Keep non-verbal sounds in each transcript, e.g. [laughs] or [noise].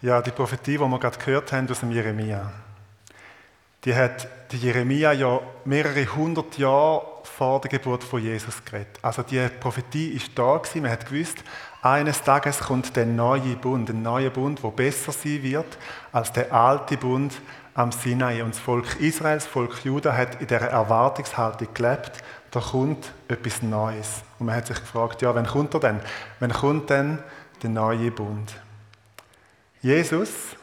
Ja, die Prophetie, die wir gerade gehört haben aus dem Jeremia, die hat die Jeremia ja mehrere hundert Jahre vor der Geburt von Jesus geredet. Also die Prophetie ist da gewesen. Man hat gewusst, eines Tages kommt der neue Bund, ein neuer Bund, der besser sein wird als der alte Bund am Sinai. Und das Volk Israel, das Volk Juda hat in dieser Erwartungshaltung gelebt, da kommt etwas Neues. Und man hat sich gefragt, ja, wann kommt er denn? Wann kommt denn der neue Bund? Jesus,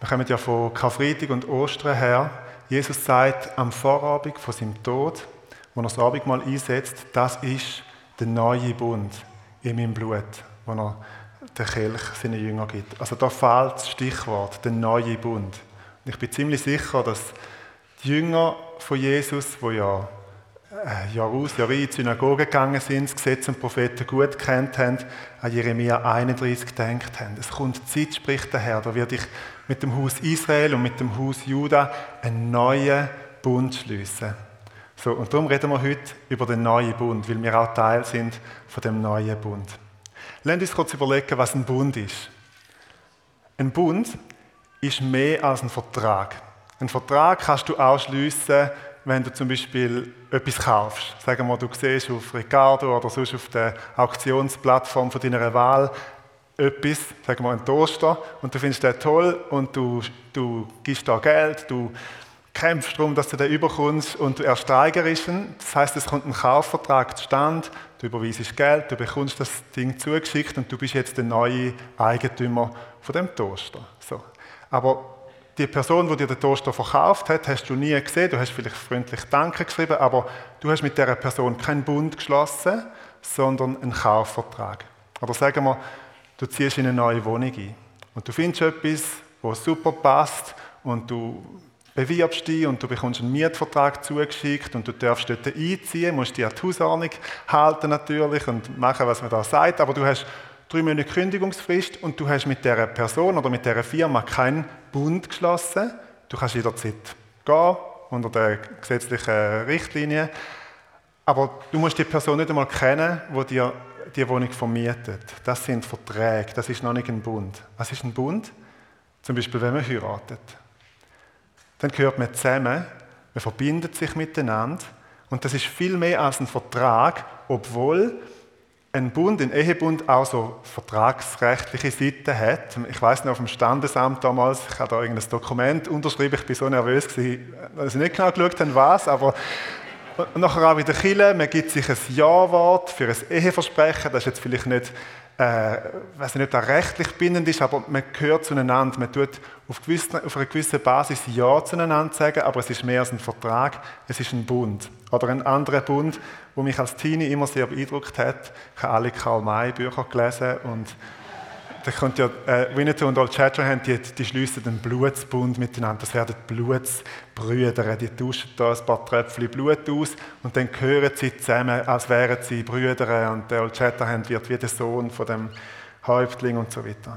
wir kommen ja von Karfreitag und Ostern her, Jesus sagt am Vorabend von seinem Tod, wo er das Abendmahl einsetzt, das ist der neue Bund in meinem Blut, wo er den Kelch seinen Jüngern gibt. Also da fehlt das Stichwort, der neue Bund. Und ich bin ziemlich sicher, dass die Jünger von Jesus, die ja Jahr aus, Jahr in die Synagoge gegangen sind, das Gesetz und Propheten gut kennt haben, an Jeremia 31 gedacht haben. Es kommt Zeit, spricht der Herr, da werde ich mit dem Haus Israel und mit dem Haus Juda einen neuen Bund schließen. So, und darum reden wir heute über den neuen Bund, weil wir auch Teil sind von dem neuen Bund. Lasst uns kurz überlegen, was ein Bund ist. Ein Bund ist mehr als ein Vertrag. Ein Vertrag kannst du auch schliessen, wenn du zum Beispiel etwas kaufst. Sagen wir, du siehst auf Ricardo oder sonst auf der Auktionsplattform von deiner Wahl etwas, sagen wir einen Toaster, und du findest den toll und du, du gibst da Geld, du kämpfst darum, dass du den überkommst und du ersteigerst ihn. Das heißt, es kommt ein Kaufvertrag zustande, du überweisest Geld, du bekommst das Ding zugeschickt und du bist jetzt der neue Eigentümer von dem Toaster. So. Aber die Person, die dir den Toaster verkauft hat, hast du nie gesehen. Du hast vielleicht freundlich Danke geschrieben, aber du hast mit dieser Person keinen Bund geschlossen, sondern einen Kaufvertrag. Oder sagen wir, du ziehst in eine neue Wohnung ein und du findest etwas, was super passt und du bewirbst dich und du bekommst einen Mietvertrag zugeschickt und du darfst dort einziehen, musst dich an die Hausordnung halten natürlich und machen, was man da sagt, aber du hast drei Monate Kündigungsfrist und du hast mit der Person oder mit der Firma keinen Bund geschlossen. Du kannst jederzeit gehen unter den gesetzlichen Richtlinien, aber du musst die Person nicht einmal kennen, die dir die Wohnung vermietet. Das sind Verträge, das ist noch nicht ein Bund. Was ist ein Bund? Zum Beispiel, wenn man heiratet. Dann gehört man zusammen, man verbindet sich miteinander und das ist viel mehr als ein Vertrag, obwohl ein Bund, ein Ehebund auch so vertragsrechtliche Seiten hat. Ich weiß noch auf dem Standesamt damals, ich habe da irgendein Dokument unterschrieben, ich bin so nervös dass ich nicht genau geschaut habe, was, aber nachher auch wieder Kille, man gibt sich ein Ja-Wort für ein Eheversprechen, das ist jetzt vielleicht nicht, äh, weiß nicht, ob das rechtlich bindend ist, aber man gehört zueinander, man tut auf, gewissen, auf einer gewissen Basis Ja zueinander sagen, aber es ist mehr als ein Vertrag, es ist ein Bund. Oder ein anderer Bund, der mich als Teenie immer sehr beeindruckt hat. Ich habe alle Karl May Bücher gelesen und da kommt ja, äh, Winnetou und Old Shatterhand, die, die schließen den Blutsbund miteinander. Das werden Blutsbrüder. Die tauschen da ein paar Tröpfchen Blut aus und dann gehören sie zusammen, als wären sie Brüder. Und der Old Shatterhand wird wie der Sohn von dem Häuptling und so weiter.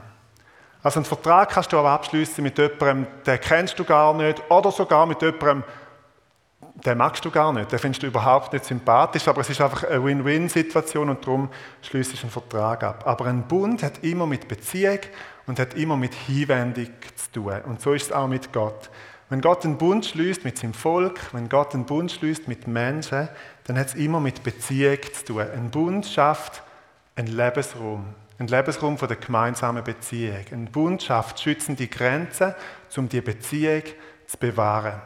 Also einen Vertrag kannst du aber abschließen mit jemandem, den kennst du gar nicht, oder sogar mit jemandem, den magst du gar nicht, den findest du überhaupt nicht sympathisch, aber es ist einfach eine Win-Win-Situation und darum schließt einen Vertrag ab. Aber ein Bund hat immer mit Beziehung und hat immer mit Hinwendung zu tun. Und so ist es auch mit Gott. Wenn Gott einen Bund schließt mit seinem Volk, wenn Gott einen Bund schließt mit Menschen, dann hat es immer mit Beziehung zu tun. Ein Bund schafft einen Lebensraum, ein Lebensraum von der gemeinsamen Beziehung. Ein Bund schafft schützende Grenzen, um die Beziehung zu bewahren.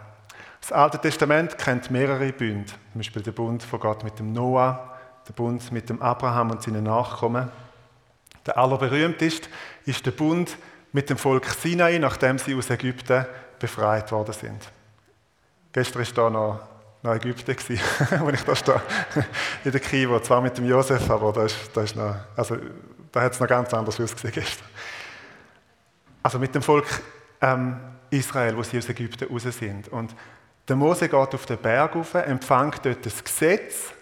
Das Alte Testament kennt mehrere Bünde, zum Beispiel der Bund von Gott mit dem Noah, der Bund mit dem Abraham und seinen Nachkommen. Der allerberühmteste ist der Bund mit dem Volk Sinai, nachdem sie aus Ägypten befreit worden sind. Gestern war da noch, noch Ägypten, [laughs] wo ich da stehe, in der Kivo, zwar mit dem Josef, aber da, ist, da, ist noch, also, da hat es noch ganz anders ausgesehen gestern. Also mit dem Volk ähm, Israel, wo sie aus Ägypten raus sind. Und der Mose geht auf den Berg rauf, empfängt dort das Gesetz,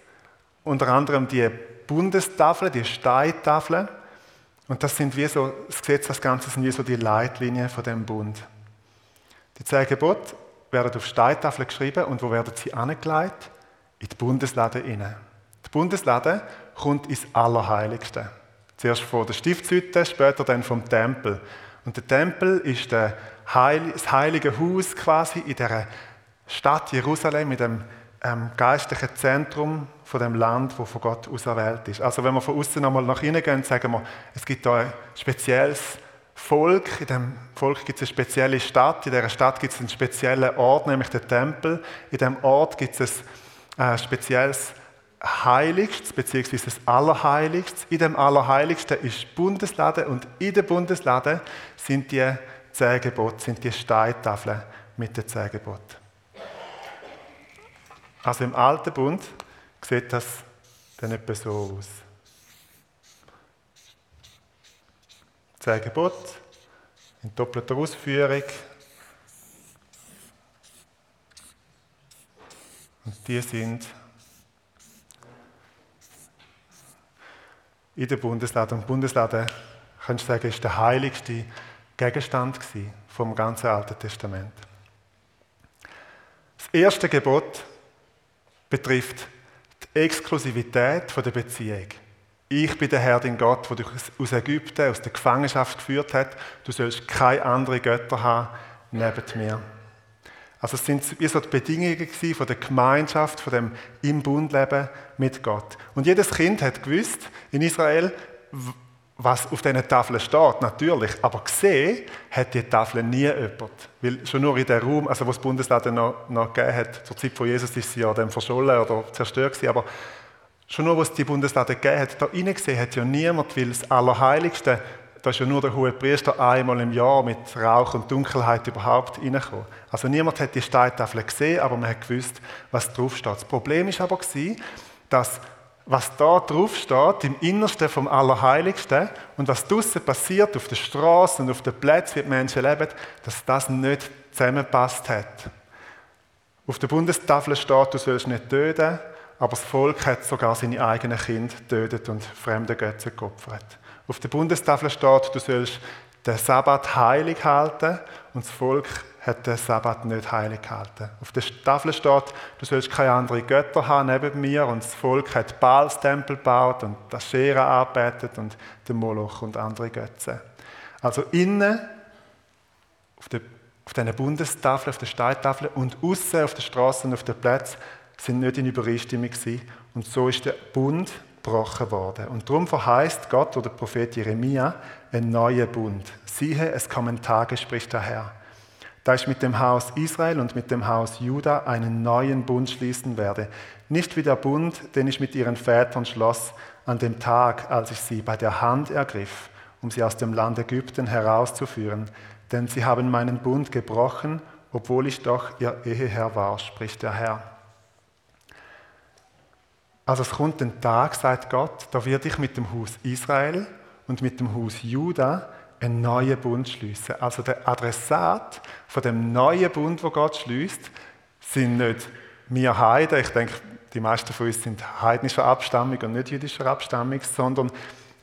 unter anderem die Bundestafel, die Steintafel. Und das sind wie so, das Gesetz, das Ganze sind wie so die Leitlinien von dem Bund. Die zehn Gebote werden auf Steintafel geschrieben und wo werden sie angelegt? In die Bundeslade inne. Die Bundeslade kommt ins Allerheiligste. Zuerst von der Stiftshütte, später dann vom Tempel. Und der Tempel ist das heilige Haus quasi in der Stadt Jerusalem, in dem ähm, geistlichen Zentrum von dem Land, wo von Gott auserwählt ist. Also wenn wir von außen nochmal nach innen gehen, sagen wir, es gibt da ein spezielles Volk. In dem Volk gibt es eine spezielle Stadt. In dieser Stadt gibt es einen speziellen Ort, nämlich den Tempel. In dem Ort gibt es ein äh, spezielles Heiligstes, beziehungsweise das Allerheiligstes. In dem Allerheiligsten ist Bundeslade und in der Bundeslade sind die zehn sind die Steintafeln mit den zehn Geboten. Also im Alten Bund sieht das dann etwa so aus. Zehn Gebote in doppelter Ausführung. Und die sind in der Bundeslade. Und Bundeslade, kannst du sagen, ist der heiligste Gegenstand vom ganzen Alten Testament. Das erste Gebot betrifft die Exklusivität der Beziehung. Ich bin der Herr, dein Gott, der dich aus Ägypten, aus der Gefangenschaft geführt hat. Du sollst keine anderen Götter haben neben mir. Also es sind wie so die Bedingungen von der Gemeinschaft, von dem im Bund leben mit Gott. Und jedes Kind hat gewusst in Israel, was auf diesen Tafeln steht, natürlich. Aber gesehen hat die Tafel nie jemand. Weil schon nur in dem Raum, also wo das Bundesladen noch, noch gegeben hat, zur Zeit von Jesus ist sie ja dann verschollen oder zerstört gewesen, aber schon nur, wo es die Bundeslade gegeben hat, da gesehen hat ja niemand, weil das Allerheiligste da ist ja nur der hohe Priester einmal im Jahr mit Rauch und Dunkelheit überhaupt reingekommen. Also niemand hat die Steintafel gesehen, aber man hat gewusst, was drauf steht. Das Problem ist aber dass was da drauf steht, im Innersten vom Allerheiligsten und was draussen passiert, auf der Straße und auf den Plätzen, wie die Menschen leben, dass das nicht zusammenpasst hat. Auf der Bundestafel steht, du sollst nicht töten, aber das Volk hat sogar seine eigenen Kinder getötet und fremde Götzen geopfert. Auf der Bundestafel steht, du sollst den Sabbat heilig halten und das Volk hat den Sabbat nicht heilig gehalten. Auf der Tafel steht, du sollst keine anderen Götter haben neben mir und das Volk hat Baals Tempel gebaut und das Schera arbeitet und den Moloch und andere Götzen. Also innen auf der auf diesen Bundestafeln, auf der Steintafeln und außen auf der Straße und auf den Plätzen sind nicht in Übereinstimmung gewesen. Und so ist der Bund gebrochen worden. Und darum verheißt Gott oder der Prophet Jeremia einen neuen Bund. Siehe, es kommen Tage, spricht der Herr. Da ich mit dem Haus Israel und mit dem Haus Juda einen neuen Bund schließen werde. Nicht wie der Bund, den ich mit ihren Vätern schloss, an dem Tag, als ich sie bei der Hand ergriff, um sie aus dem Land Ägypten herauszuführen. Denn sie haben meinen Bund gebrochen, obwohl ich doch ihr Eheherr war, spricht der Herr. Also es kommt ein Tag, sagt Gott, da werde ich mit dem Haus Israel und mit dem Haus Juda einen neuen Bund schließen. Also der Adressat von dem neuen Bund, wo Gott schließt, sind nicht wir Heiden. Ich denke, die meisten von uns sind heidnischer Abstammung und nicht jüdischer Abstammung, sondern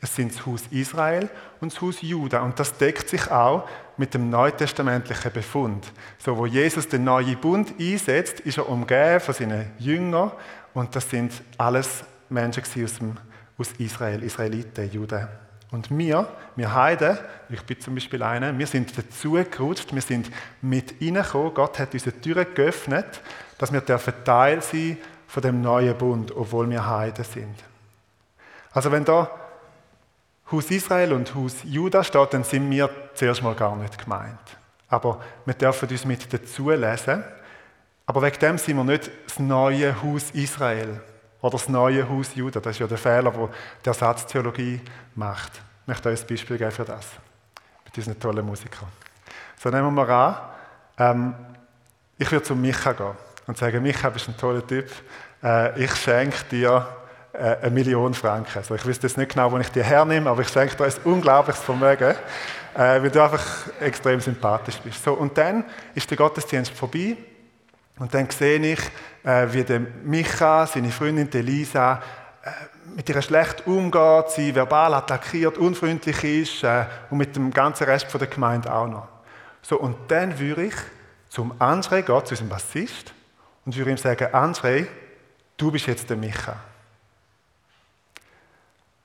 es sind das Haus Israel und das Haus Juda. Und das deckt sich auch mit dem neutestamentlichen Befund. So, wo Jesus den neuen Bund einsetzt, ist er umgeben von seinen Jüngern und das sind alles Menschen aus, dem, aus Israel, Israeliten, Juden. Und wir, wir Heiden, ich bin zum Beispiel einer, wir sind dazugerutscht, wir sind mit reingekommen. Gott hat unsere Türen geöffnet, dass wir Teil sein von dem neuen Bund, obwohl wir Heiden sind. Also wenn da Haus Israel und Haus Juda steht, dann sind wir zuerst mal gar nicht gemeint. Aber wir dürfen uns mit dazu lesen aber wegen dem sind wir nicht das neue Haus Israel oder das neue Haus Juda. Das ist ja der Fehler, den die Ersatztheologie macht. Ich möchte euch ein Beispiel geben für das. Mit diesen tollen Musikern. So nehmen wir an, ähm, ich würde zu Micha gehen und sagen, Micha, bist ein toller Typ. Äh, ich schenke dir äh, eine Million Franken. Also ich wüsste jetzt nicht genau, wo ich die hernehme, aber ich schenke dir ein unglaubliches Vermögen, äh, weil du einfach extrem sympathisch bist. So, und dann ist der Gottesdienst vorbei und dann sehe ich, äh, wie der Micha, seine Freundin Elisa, äh, mit ihr schlecht umgeht, sie verbal attackiert, unfreundlich ist äh, und mit dem ganzen Rest der Gemeinde auch noch. So, und dann würde ich zum André gehen, zu unserem Bassist, und würde ihm sagen, André, du bist jetzt der Micha.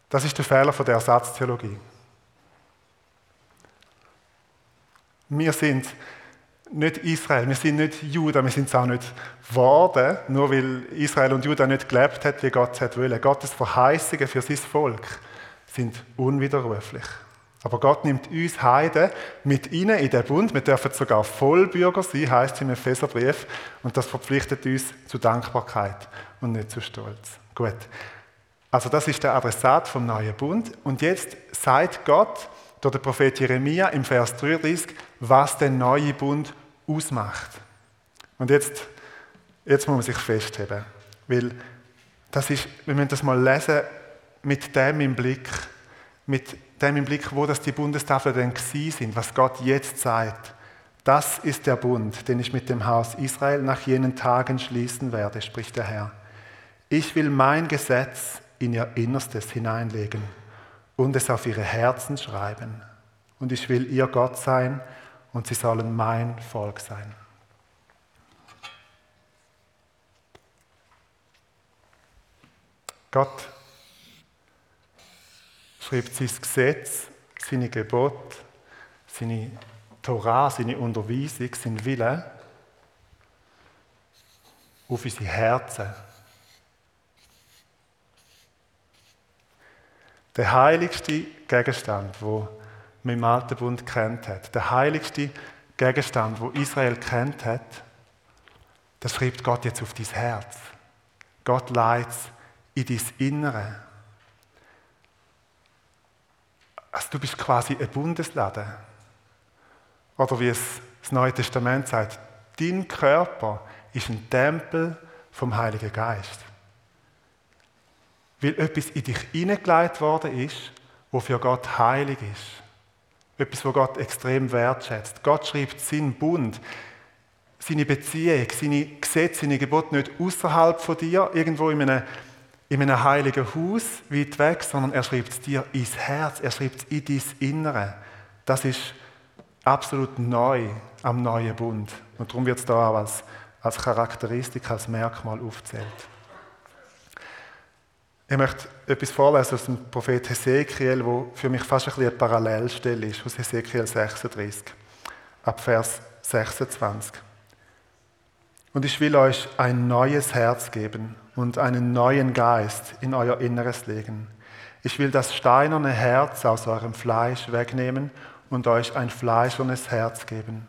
Das ist der Fehler von der Ersatztheologie. Wir sind nicht Israel, wir sind nicht Juda, wir sind es auch nicht geworden, nur weil Israel und Juda nicht gelebt hat, wie Gott hat wollen. Gottes Verheißungen für sein Volk sind unwiderruflich. Aber Gott nimmt uns Heiden mit ihnen in den Bund. Wir dürfen sogar Vollbürger sein, heißt es im Epheserbrief. Und das verpflichtet uns zu Dankbarkeit und nicht zu Stolz. Gut. Also das ist der Adressat vom neuen Bund. Und jetzt sagt Gott durch den Prophet Jeremia im Vers 33, was der neue Bund ausmacht. Und jetzt, jetzt muss man sich festheben, weil das ist, wir müssen das mal lesen mit dem im Blick, mit dem im Blick, wo das die Bundestafeln denn sind, was Gott jetzt sagt. Das ist der Bund, den ich mit dem Haus Israel nach jenen Tagen schließen werde, spricht der Herr. Ich will mein Gesetz in ihr Innerstes hineinlegen und es auf ihre Herzen schreiben. Und ich will ihr Gott sein und sie sollen mein Volk sein. Gott schreibt sein Gesetz, seine Gebote, seine Torah, seine Unterweisung, sein Wille auf unsere Herzen. Der heiligste Gegenstand, wo man im Alten Bund kennt hat, der heiligste Gegenstand, wo Israel kennt hat, das schreibt Gott jetzt auf dein Herz. Gott leitet es in dein Innere. Also du bist quasi ein Bundesladen. Oder wie es das Neue Testament sagt, dein Körper ist ein Tempel vom Heiligen Geist. Weil etwas in dich hineingelegt worden ist, wo für Gott heilig ist. Etwas, wo Gott extrem wertschätzt. Gott schreibt seinen Bund, seine Beziehung, seine Gesetze, seine Gebote nicht außerhalb von dir, irgendwo in einem in einem heiligen Haus weit weg, sondern er schreibt es dir ins Herz, er schreibt es in dein Innere. Das ist absolut neu am neuen Bund. Und darum wird es da auch als, als Charakteristik, als Merkmal aufzählt. Ich möchte etwas vorlesen aus dem Prophet Hesekiel, wo für mich fast ein bisschen eine Parallelstelle ist, aus Hesekiel 36, ab Vers 26. Und ich will euch ein neues Herz geben und einen neuen Geist in euer Inneres legen. Ich will das steinerne Herz aus eurem Fleisch wegnehmen und euch ein fleischernes Herz geben.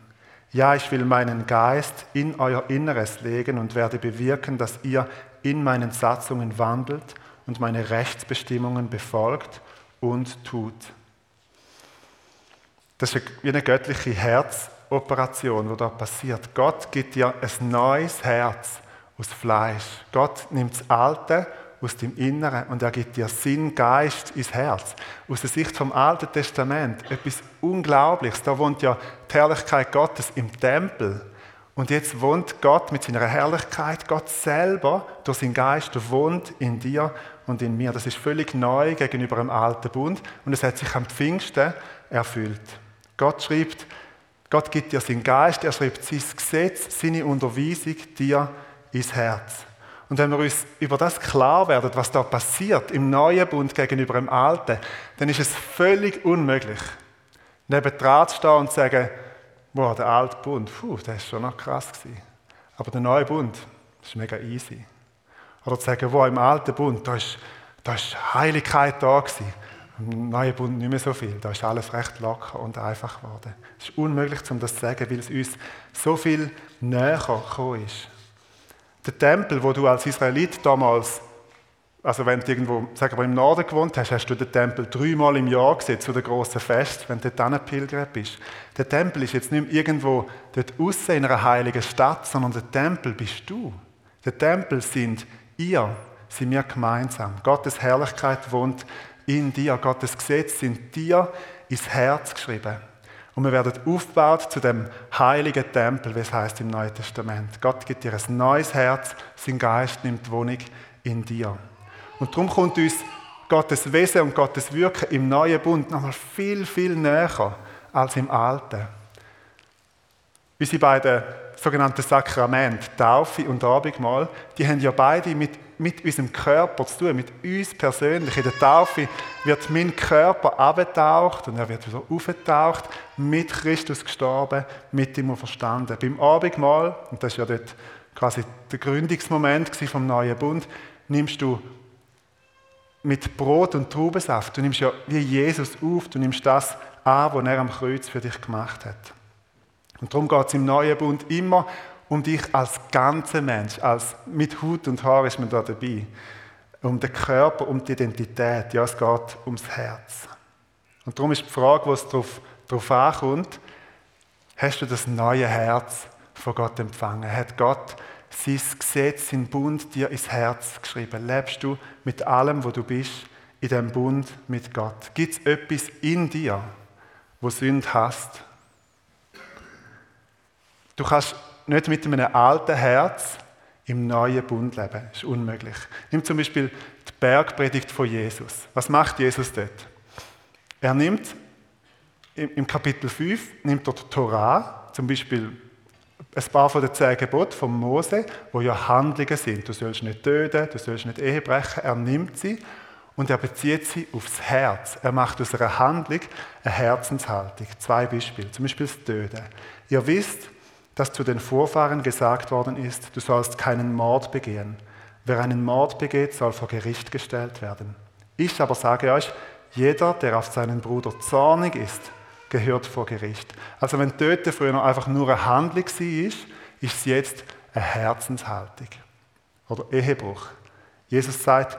Ja, ich will meinen Geist in euer Inneres legen und werde bewirken, dass ihr in meinen Satzungen wandelt und meine Rechtsbestimmungen befolgt und tut. Das ist wie eine göttliche Herz Operation, die da passiert. Gott gibt dir ein neues Herz aus Fleisch. Gott nimmt das Alte aus dem Inneren und er gibt dir Sinn, Geist ins Herz. Aus der Sicht vom Alten Testament etwas Unglaubliches. Da wohnt ja die Herrlichkeit Gottes im Tempel. Und jetzt wohnt Gott mit seiner Herrlichkeit, Gott selber durch seinen Geist wohnt in dir und in mir. Das ist völlig neu gegenüber dem alten Bund und es hat sich am Pfingsten erfüllt. Gott schreibt Gott gibt dir seinen Geist, er schreibt sein Gesetz, seine Unterweisung dir ins Herz. Und wenn wir uns über das klar werden, was da passiert im neuen Bund gegenüber dem alten, dann ist es völlig unmöglich, neben dran zu stehen und zu sagen, boah, der alte Bund, puh, der ist schon noch krass gewesen. Aber der neue Bund, ist mega easy. Oder zu sagen, wow, im alten Bund, da ist, da ist Heiligkeit da gewesen. Im neuen Bund nicht mehr so viel. Da ist alles recht locker und einfach geworden. Es ist unmöglich, das zu sagen, weil es uns so viel näher gekommen ist. Der Tempel, wo du als Israelit damals, also wenn du irgendwo, sagen wir im Norden gewohnt hast, hast du den Tempel dreimal im Jahr gesehen zu den grossen Fest, wenn du dort pilgert bist. Der Tempel ist jetzt nicht mehr irgendwo dort außen in einer heiligen Stadt, sondern der Tempel bist du. Der Tempel sind ihr, sind wir gemeinsam. Gottes Herrlichkeit wohnt in dir. Gottes Gesetz sind dir ins Herz geschrieben. Und wir werden aufgebaut zu dem heiligen Tempel, wie es heißt im Neuen Testament. Gott gibt dir ein neues Herz, sein Geist nimmt Wohnung in dir. Und darum kommt uns Gottes Wesen und Gottes Wirken im neuen Bund nochmal viel, viel näher als im Alten. Unsere beiden sogenannten Sakramente, Taufe und Abendmahl, die haben ja beide mit mit unserem Körper zu tun, mit uns persönlich. In der Taufe wird mein Körper abgetaucht und er wird wieder aufgetaucht, mit Christus gestorben, mit ihm verstanden. Beim Abendmahl, und das ist ja dort quasi der Gründungsmoment vom neuen Bund, nimmst du mit Brot und Traubensaft, du nimmst ja wie Jesus auf, du nimmst das an, was er am Kreuz für dich gemacht hat. Und darum geht es im neuen Bund immer um dich als ganzer Mensch, als mit Hut und Haar ist man da dabei. Um den Körper, um die Identität. Ja, es geht ums Herz. Und darum ist die Frage, wo es darauf, darauf ankommt, hast du das neue Herz von Gott empfangen? Hat Gott sein Gesetz, sein Bund dir ins Herz geschrieben? Lebst du mit allem, wo du bist, in dem Bund mit Gott? Gibt es etwas in dir, wo Sünde hast? Du kannst nicht mit einem alten Herz im neuen Bund leben. Das ist unmöglich. Nimm zum Beispiel die Bergpredigt von Jesus. Was macht Jesus dort? Er nimmt im Kapitel 5 nimmt er die Torah, zum Beispiel ein paar von den zehn Geboten von Mose, wo ja Handlungen sind. Du sollst nicht töten, du sollst nicht Ehe brechen. Er nimmt sie und er bezieht sie aufs Herz. Er macht aus einer Handlung eine Herzenshaltung. Zwei Beispiele. Zum Beispiel das Töten. Ihr wisst, dass zu den Vorfahren gesagt worden ist, du sollst keinen Mord begehen. Wer einen Mord begeht, soll vor Gericht gestellt werden. Ich aber sage euch, jeder, der auf seinen Bruder zornig ist, gehört vor Gericht. Also wenn Töten früher noch einfach nur eine Handlung war, ist es jetzt eine Herzenshaltung. Oder Ehebruch. Jesus sagt,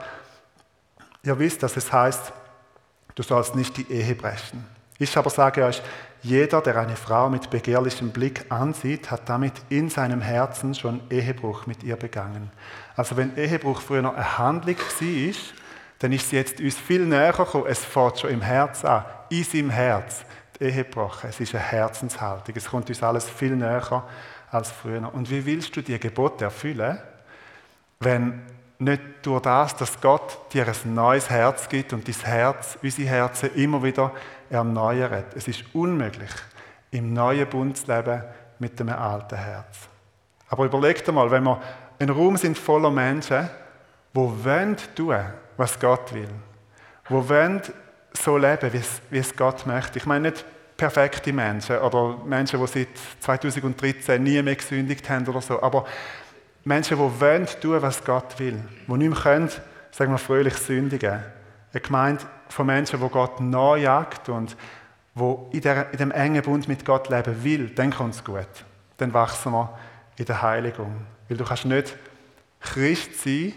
ihr wisst, dass es heißt, du sollst nicht die Ehe brechen. Ich aber sage euch, jeder, der eine Frau mit begehrlichem Blick ansieht, hat damit in seinem Herzen schon Ehebruch mit ihr begangen. Also wenn Ehebruch früher noch eine Handlung war, dann ist sie jetzt uns viel näher gekommen. Es fährt schon im Herz an, in seinem Herz. Die Ehe gebrochen. Es ist eine Herzenshaltung. Es kommt uns alles viel näher als früher. Und wie willst du die Gebote erfüllen, wenn nicht durch das, dass Gott dir ein neues Herz gibt und dein Herz, unsere Herzen immer wieder erneuert. Es ist unmöglich, im neuen Bund zu leben mit einem alten Herz. Aber überleg dir mal, wenn wir ein Raum sind voller Menschen, die wollen tun, was Gott will, die wollen so leben, wie es, wie es Gott möchte. Ich meine nicht perfekte Menschen oder Menschen, die seit 2013 nie mehr gesündigt haben oder so, aber Menschen, die wollen tun, was Gott will, die nicht mehr können, sagen wir fröhlich sündigen. Eine Gemeinde von Menschen, die Gott nachjagt und wo in, der, in dem engen Bund mit Gott leben will, dann kommt es gut. Dann wachsen wir in der Heiligung. Weil du kannst nicht Christ sein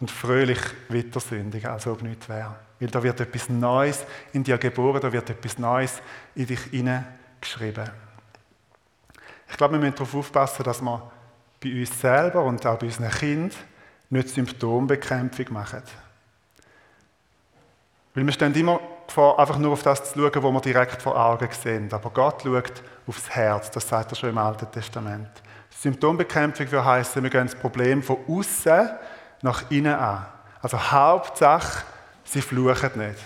und fröhlich weiter sündigen, als ob nichts wäre. Weil da wird etwas Neues in dir geboren, da wird etwas Neues in dich hineingeschrieben. Ich glaube, wir müssen darauf aufpassen, dass wir bei uns selber und auch bei unseren Kindern nicht Symptombekämpfung machen. Weil wir stehen immer vor, einfach nur auf das zu schauen, was wir direkt vor Augen sehen. Aber Gott schaut aufs Herz, das sagt er schon im Alten Testament. Symptombekämpfung würde heißen, wir gehen das Problem von außen nach innen an. Also Hauptsache, sie fluchen nicht.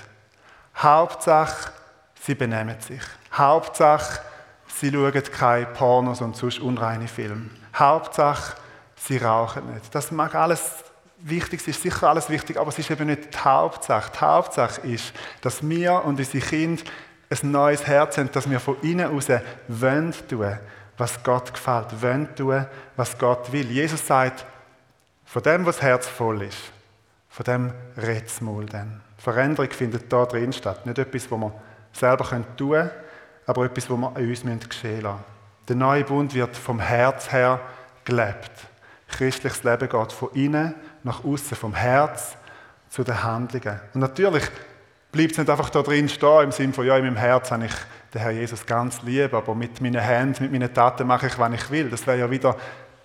Hauptsache, sie benehmen sich. Hauptsache, sie schauen keine Pornos und sonst unreine Filme. Hauptsache, sie rauchen nicht. Das mag alles wichtig, es ist sicher alles wichtig, aber es ist eben nicht die Hauptsache. Die Hauptsache ist, dass wir und unsere Kinder ein neues Herz haben, dass wir von innen heraus wollen tun, was Gott gefällt, wollen tun, was Gott will. Jesus sagt, von dem, was das Herz voll ist, von dem redet Maul dann. Veränderung findet da drin statt. Nicht etwas, was wir selber tun können, aber etwas, was wir an uns geschehen lassen Der neue Bund wird vom Herz her gelebt. Christliches Leben geht von innen nach außen, vom Herz zu den Handlungen. Und natürlich bleibt es nicht einfach da drin stehen, im Sinne von, ja, in meinem Herz habe ich den Herr Jesus ganz lieb, aber mit meinen Händen, mit meinen Taten mache ich, was ich will. Das wäre ja wieder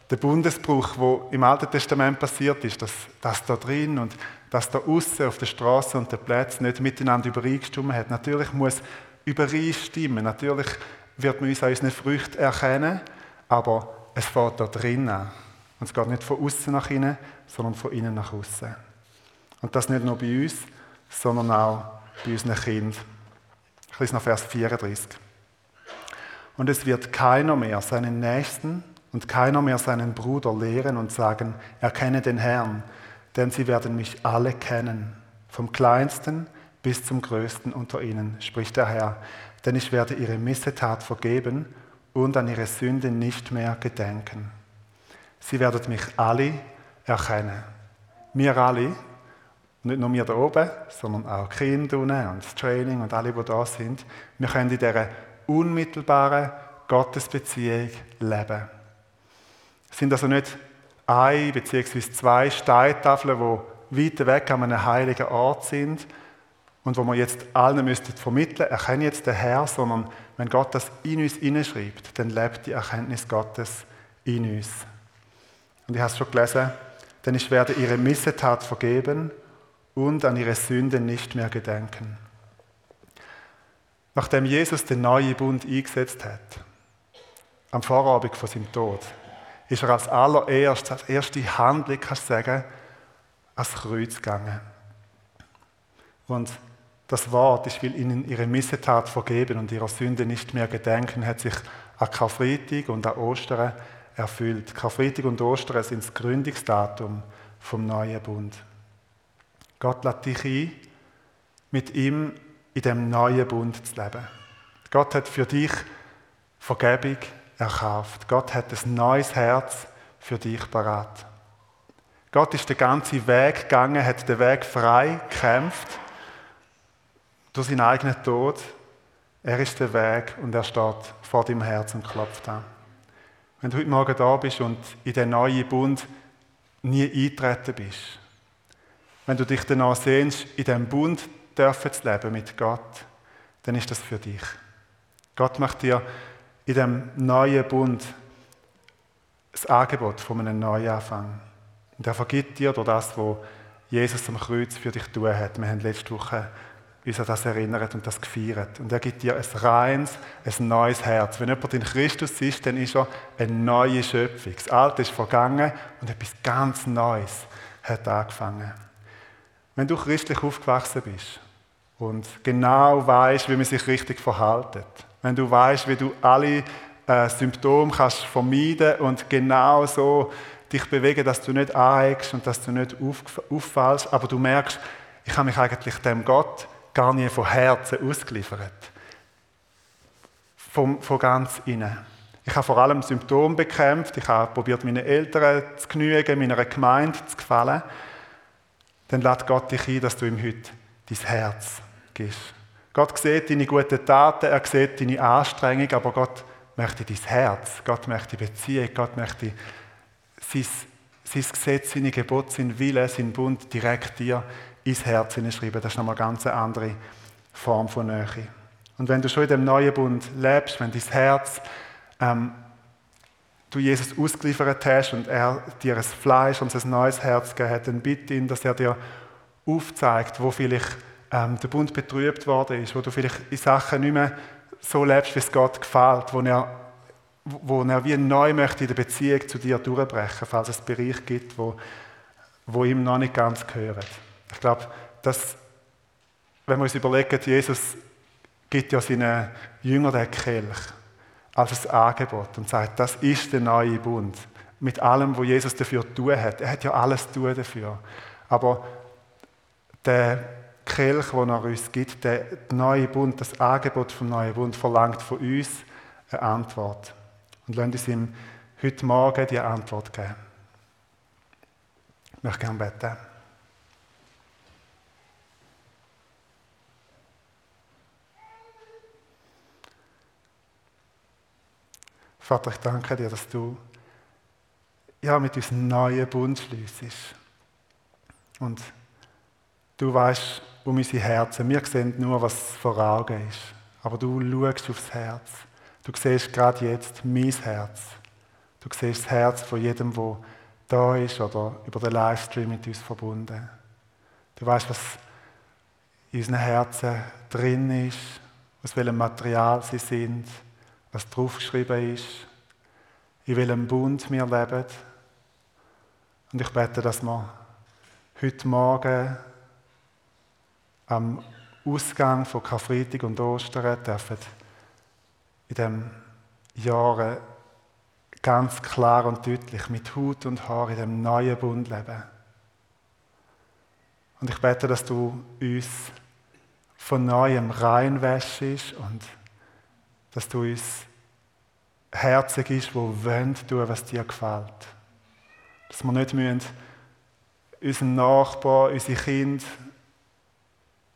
der Bundesbruch, wo im Alten Testament passiert ist, dass das da drin und das da außen auf der Straße und den Plätzen nicht miteinander übereingestimmt hat. Natürlich muss übereinstimmen. Natürlich wird man uns an unseren Früchten erkennen, aber es fährt da drin an. Und es geht nicht von außen nach innen, sondern von innen nach außen. Und das nicht nur bei uns, sondern auch bei unseren Kindern. Ich lese noch Vers 34. Und es wird keiner mehr seinen Nächsten und keiner mehr seinen Bruder lehren und sagen, erkenne den Herrn, denn sie werden mich alle kennen, vom kleinsten bis zum größten unter ihnen, spricht der Herr, denn ich werde ihre Missetat vergeben und an ihre Sünde nicht mehr gedenken. Sie werden mich alle erkennen. Wir alle, nicht nur wir da oben, sondern auch Kinder und das Training und alle, die da sind, wir können in dieser unmittelbaren Gottesbeziehung leben. Es sind also nicht ein bzw. zwei Steintafeln, die weit weg an einem heiligen Ort sind und wo wir jetzt allen müssten vermitteln, erkenne jetzt den Herr, sondern wenn Gott das in uns hineinschreibt, dann lebt die Erkenntnis Gottes in uns. Und ich habe es schon gelesen, denn ich werde ihre Missetat vergeben und an ihre Sünden nicht mehr gedenken. Nachdem Jesus den neuen Bund eingesetzt hat, am Vorabend von seinem Tod, ist er als allererstes, als erste Handlung, kannst du sagen, ans Kreuz gegangen. Und das Wort, ich will ihnen ihre Missetat vergeben und ihrer Sünde nicht mehr gedenken, hat sich an Karfreitag und an Ostern erfüllt. Karfreitag und Ostern sind das Gründungsdatum vom neuen Bund. Gott lädt dich ein, mit ihm in dem neuen Bund zu leben. Gott hat für dich Vergebung erkauft. Gott hat ein neues Herz für dich parat. Gott ist den ganzen Weg gegangen, hat den Weg frei gekämpft durch seinen eigenen Tod. Er ist der Weg und er steht vor deinem Herz und klopft an. Wenn du heute Morgen da bist und in den neuen Bund nie eintreten bist, wenn du dich danach sehnst, in diesem Bund dürfen zu leben mit Gott, dann ist das für dich. Gott macht dir in dem neuen Bund das Angebot von einem Neuanfang. Und er vergibt dir durch das, was Jesus am Kreuz für dich tun hat. Wir haben letzte Woche uns an das erinnert und das gefeiert. Und er gibt dir ein reines, ein neues Herz. Wenn jemand in Christus ist, dann ist er eine neue Schöpfung. Das Alte ist vergangen und etwas ganz Neues hat angefangen. Wenn du christlich aufgewachsen bist und genau weißt, wie man sich richtig verhaltet, wenn du weißt, wie du alle äh, Symptome kannst vermeiden und genau so dich bewegen, dass du nicht aneckst und dass du nicht auffallst, aber du merkst, ich habe mich eigentlich dem Gott gar nie von Herzen ausgeliefert. Von, von ganz innen. Ich habe vor allem Symptome bekämpft. Ich habe probiert, meinen Eltern zu genügen, meiner Gemeinde zu gefallen. Dann lädt Gott dich ein, dass du ihm heute dein Herz gibst. Gott sieht deine guten Taten, er sieht deine Anstrengung, aber Gott möchte dein Herz, Gott möchte Beziehung, Gott möchte sein, sein Gesetz, seine Gebote, sein Wille, sein Bund direkt dir ins Herz hineinschreiben. Das ist nochmal eine ganz andere Form von Nähe. Und wenn du schon in dem neuen Bund lebst, wenn dein Herz ähm, du Jesus ausgeliefert hast und er dir ein Fleisch und ein neues Herz gegeben hat, dann bitte ihn, dass er dir aufzeigt, wo vielleicht ähm, der Bund betrübt worden ist, wo du vielleicht in Sachen nicht mehr so lebst, wie es Gott gefällt, wo er, wo er wie neu möchte in der Beziehung zu dir durchbrechen, falls es Bereiche gibt, wo, wo ihm noch nicht ganz gehören. Ich glaube, dass, wenn wir uns überlegen, Jesus gibt ja seinen Jüngern den Kelch als ein Angebot und sagt, das ist der neue Bund. Mit allem, was Jesus dafür tun hat. Er hat ja alles tun dafür. Aber der Kelch, den er uns gibt, der neue Bund, das Angebot vom neuen Bund, verlangt von uns eine Antwort. Und lasst uns ihm heute Morgen die Antwort geben. Ich möchte gerne beten. Vater, ich danke dir, dass du ja, mit uns einen neuen Bund schließt. Und du weißt um unsere Herzen. Wir sehen nur, was vor Augen ist. Aber du schaust aufs Herz. Du siehst gerade jetzt mein Herz. Du siehst das Herz von jedem, der da ist oder über den Livestream mit uns verbunden. Du weißt, was in unseren Herzen drin ist, aus welchem Material sie sind was draufgeschrieben ist, in welchem Bund wir leben. Und ich bete, dass wir heute Morgen am Ausgang von Karfreitag und Ostern dürfen in diesem Jahr ganz klar und deutlich mit Hut und Haar in dem neuen Bund leben. Und ich bete, dass du uns von neuem reinwäschst und dass du uns Herzen gibst, die wollen tun, was dir gefällt. Dass wir nicht müssen, unseren Nachbarn, unsere Kinder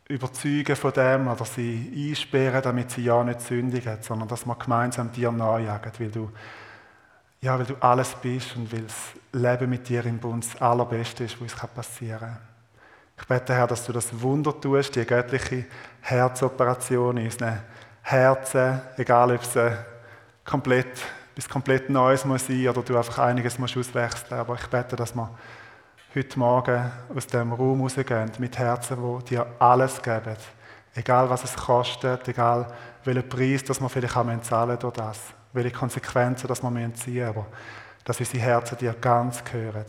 überzeugen von dem oder sie einsperren, damit sie ja nicht sündigen, sondern dass wir gemeinsam dir nachjagen, weil du, ja, weil du alles bist und weil das Leben mit dir im Bund das Allerbeste ist, was uns passieren kann. Ich bete, Herr, dass du das Wunder tust, die göttliche Herzoperation in unseren Herzen, egal ob es komplett, bis komplett Neues muss sein oder du einfach einiges musst auswechseln. Aber ich bete, dass wir heute Morgen aus dem Raum rausgehen mit Herzen, die dir alles geben. Egal was es kostet, egal welchen Preis dass wir vielleicht auch zahlen durch das, welche Konsequenzen dass wir ziehen aber dass unsere Herzen dir ganz gehören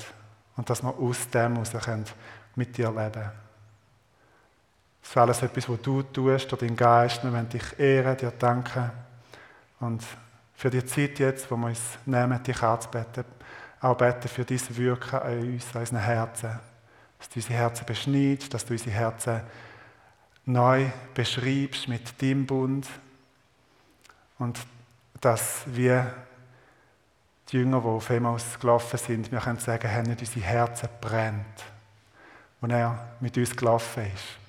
und dass wir aus dem heraus mit dir leben ist alles etwas, was du tust durch deinen Geist. Wir wollen dich ehren, dir danken und für die Zeit jetzt, wo wir uns nehmen, dich anzubeten, auch beten für dein Wirken an uns, an unseren Herzen. Dass du unsere Herzen beschneidest, dass du unsere Herzen neu beschreibst mit deinem Bund. Und dass wir die Jünger, die auf Emmaus gelaufen sind, wir können sagen, haben nicht unsere Herzen brennt, als er mit uns gelaufen ist.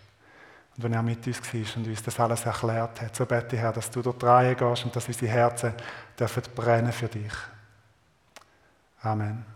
Und wenn er mit uns war und uns das alles erklärt hat, so bete ich, Herr, dass du dort reingehst und dass unsere Herzen dürfen brennen für dich. Amen.